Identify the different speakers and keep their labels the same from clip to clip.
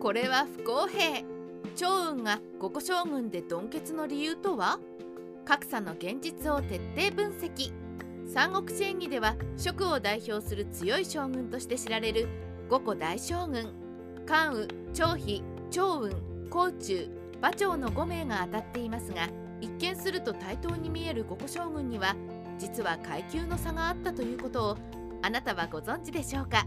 Speaker 1: これは不公平。趙雲が五個将軍でドンケツの理由とは？格差の現実を徹底分析。三国志演義では蜀を代表する強い将軍として知られる五個大将軍。関羽張飛趙雲甲冑馬長の5名が当たっていますが一見すると対等に見える五個将軍には実は階級の差があったということをあなたはご存知でしょうか？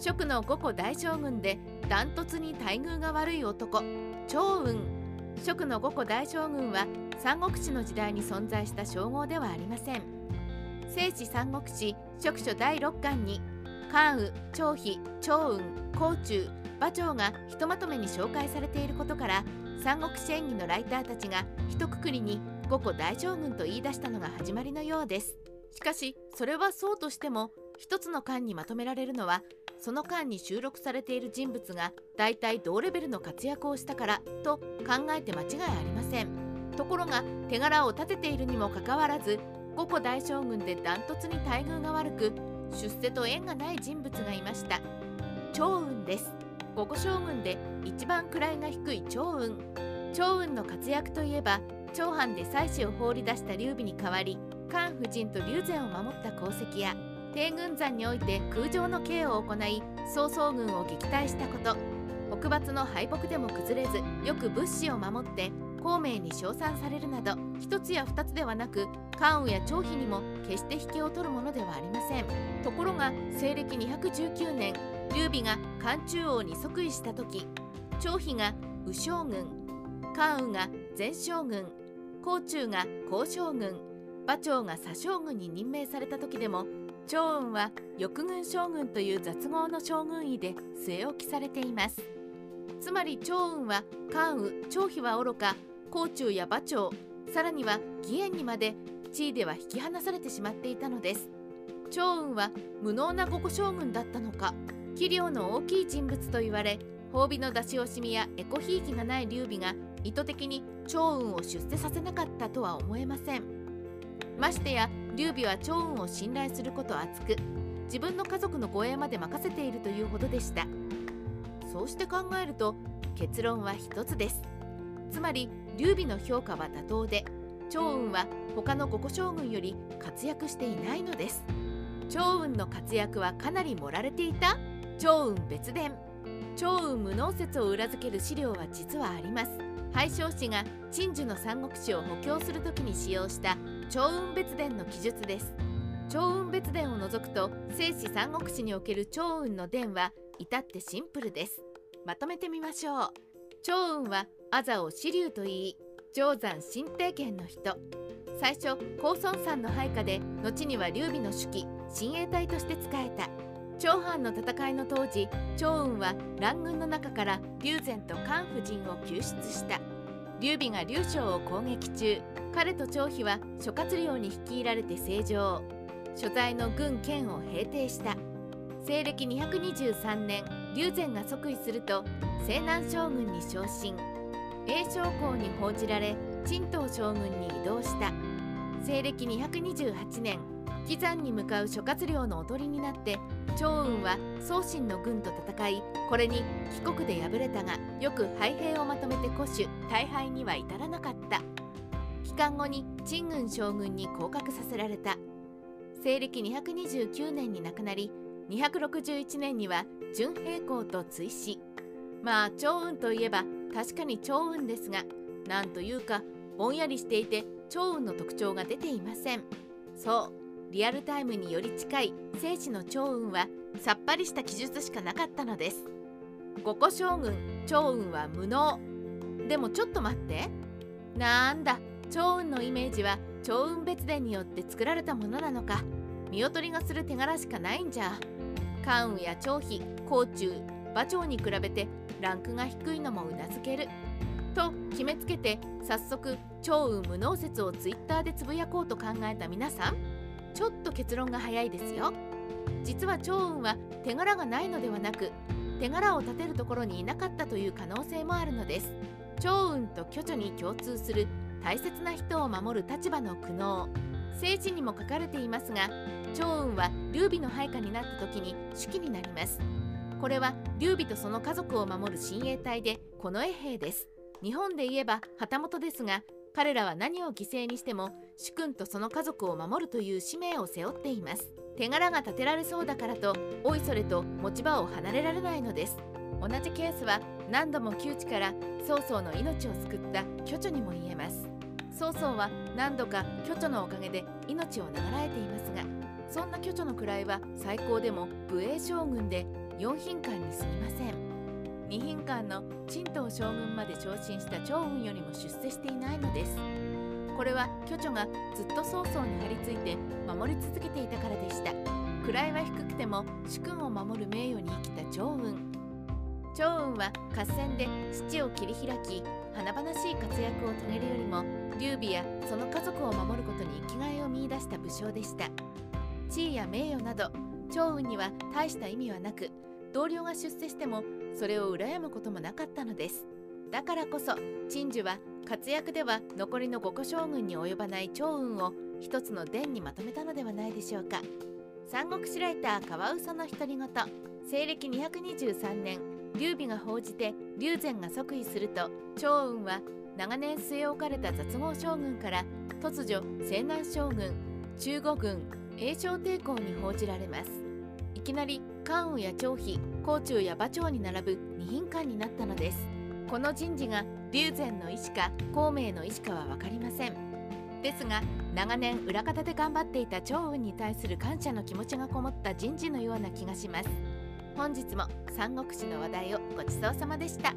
Speaker 1: 蜀の五個大将軍でダントツに待遇が悪い男趙雲。蜀の五個大将軍は三国志の時代に存在した称号ではありません。聖史三国志蜀書第6巻に関羽張飛趙雲甲冑馬長がひとまとめに紹介されていることから三国志演義のライターたちが一括りに五個大将軍と言い出したのが始まりのようです。しかしそれはそうとしても一つの巻にまとめられるのはその間に収録されている人物が大体同レベルの活躍をしたからと考えて間違いありません。ところが手柄を立てているにもかかわらず五個大将軍でダントツに待遇が悪く出世と縁がない人物がいました。趙雲です。五個将軍で一番位が低い趙雲。趙雲の活躍といえば長藩で妻子を放り出した劉備に代わり漢夫人と龍禅を守った功績や帝軍山において空上の刑を行い曹操軍を撃退したこと。北伐の敗北でも崩れずよく物資を守って孔明に称賛されるなど一つや二つではなく関羽や張飛にも決して引けを取るものではありません。ところが西暦219年劉備が漢中王に即位した時張飛が右将軍関羽が前将軍甲冑が高将軍馬長が左将軍に任命された時でも趙雲は翼軍将軍という雑号の将軍位で据え置きされています。つまり趙雲は関羽張飛はおろか甲冑や馬長さらには義援にまで地位では引き離されてしまっていたのです。趙雲は無能な五個将軍だったのか器量の大きい人物と言われ褒美の出し惜しみやエコひいきがない劉備が意図的に趙雲を出世させなかったとは思えません。ましてや劉備は趙雲を信頼すること厚く自分の家族の護衛まで任せているというほどでした。そうして考えると結論は一つです。つまり劉備の評価は妥当で趙雲は他の五個将軍より活躍していないのです。趙雲の活躍はかなり盛られていた趙雲別伝趙雲無能説を裏付ける資料は実はあります。廃将氏が陳樹の三国志を補強する時に使用した趙雲別伝の記述です。趙雲別伝を除くと聖史三国志における趙雲の伝は至ってシンプルです。まとめてみましょう。趙雲はアザを支流と言い定山新帝権の人。最初高孫山の配下で後には劉備の手記親衛隊として仕えた。長藩の戦いの当時趙雲は乱軍の中から劉禅と関夫人を救出した。劉備が劉将を攻撃中。彼と張飛は諸葛亮に率いられて正常所在の軍県を平定した。西暦223年劉禅が即位すると西南将軍に昇進。栄将校に報じられ陳東将軍に移動した。西暦228年喜山に向かう諸葛亮のおとりになって趙雲は宗信の軍と戦いこれに帰国で敗れたがよく敗兵をまとめて古種大敗には至らなかった。帰還後に陳軍将軍に降格させられた。西暦229年に亡くなり261年には準平公と追試まあ趙雲といえば確かに趙雲ですがなんというかぼんやりしていて趙雲の特徴が出ていません。そうリアルタイムにより近い聖史の趙雲はさっぱりした記述しかなかったのです。五個将軍趙雲は無能。でもちょっと待って。なんだ趙雲のイメージは趙雲別伝によって作られたものなのか。見劣りがする手柄しかないんじゃ。関羽や張飛甲冑馬長に比べてランクが低いのもうなずける。と決めつけて早速趙雲無能説をツイッターでつぶやこうと考えた皆さん。ちょっと結論が早いですよ。実は趙雲は手柄がないのではなく手柄を立てるところにいなかったという可能性もあるのです。趙雲と巨女に共通する大切な人を守る立場の苦悩。聖地にも書かれていますが趙雲は劉備の配下になった時に手記になります。これは劉備とその家族を守る親衛隊で近衛兵です。日本で言えば旗本ですが彼らは何を犠牲にしても主君とその家族を守るという使命を背負っています。手柄が立てられそうだからとおいそれと持ち場を離れられないのです。同じケースは何度も窮地から曹操の命を救った巨著にも言えます。曹操は何度か巨著のおかげで命を長らえていますがそんな巨著の位は最高でも武衛将軍で4品官にすみません。2品官の陳東将軍まで昇進した趙雲よりも出世していないのです。これは巨著がずっと曹操に張り付いて守り続けていたからでした。位は低くても主君を守る名誉に生きた趙雲。趙雲は合戦で父を切り開き華々しい活躍を遂げるよりも劉備やその家族を守ることに生きがいを見いだした武将でした。地位や名誉など趙雲には大した意味はなく同僚が出世してもそれを羨むこともなかったのです。だからこそ陳寿は活躍では残りの五個将軍に及ばない趙雲を一つの伝にまとめたのではないでしょうか。三国志ライターカワウソの独り言。西暦223年劉備が報じて劉禅が即位すると趙雲は長年据え置かれた雑合将軍から突如西南将軍中国軍栄昌帝公に報じられます。いきなり関羽や張飛甲冑や馬長に並ぶ二品官になったのです。この人事が龍禅の意思か孔明の意思かは分かりません。ですが長年裏方で頑張っていた趙雲に対する感謝の気持ちがこもった人事のような気がします。本日も三国志の話題をごちそうさまでした。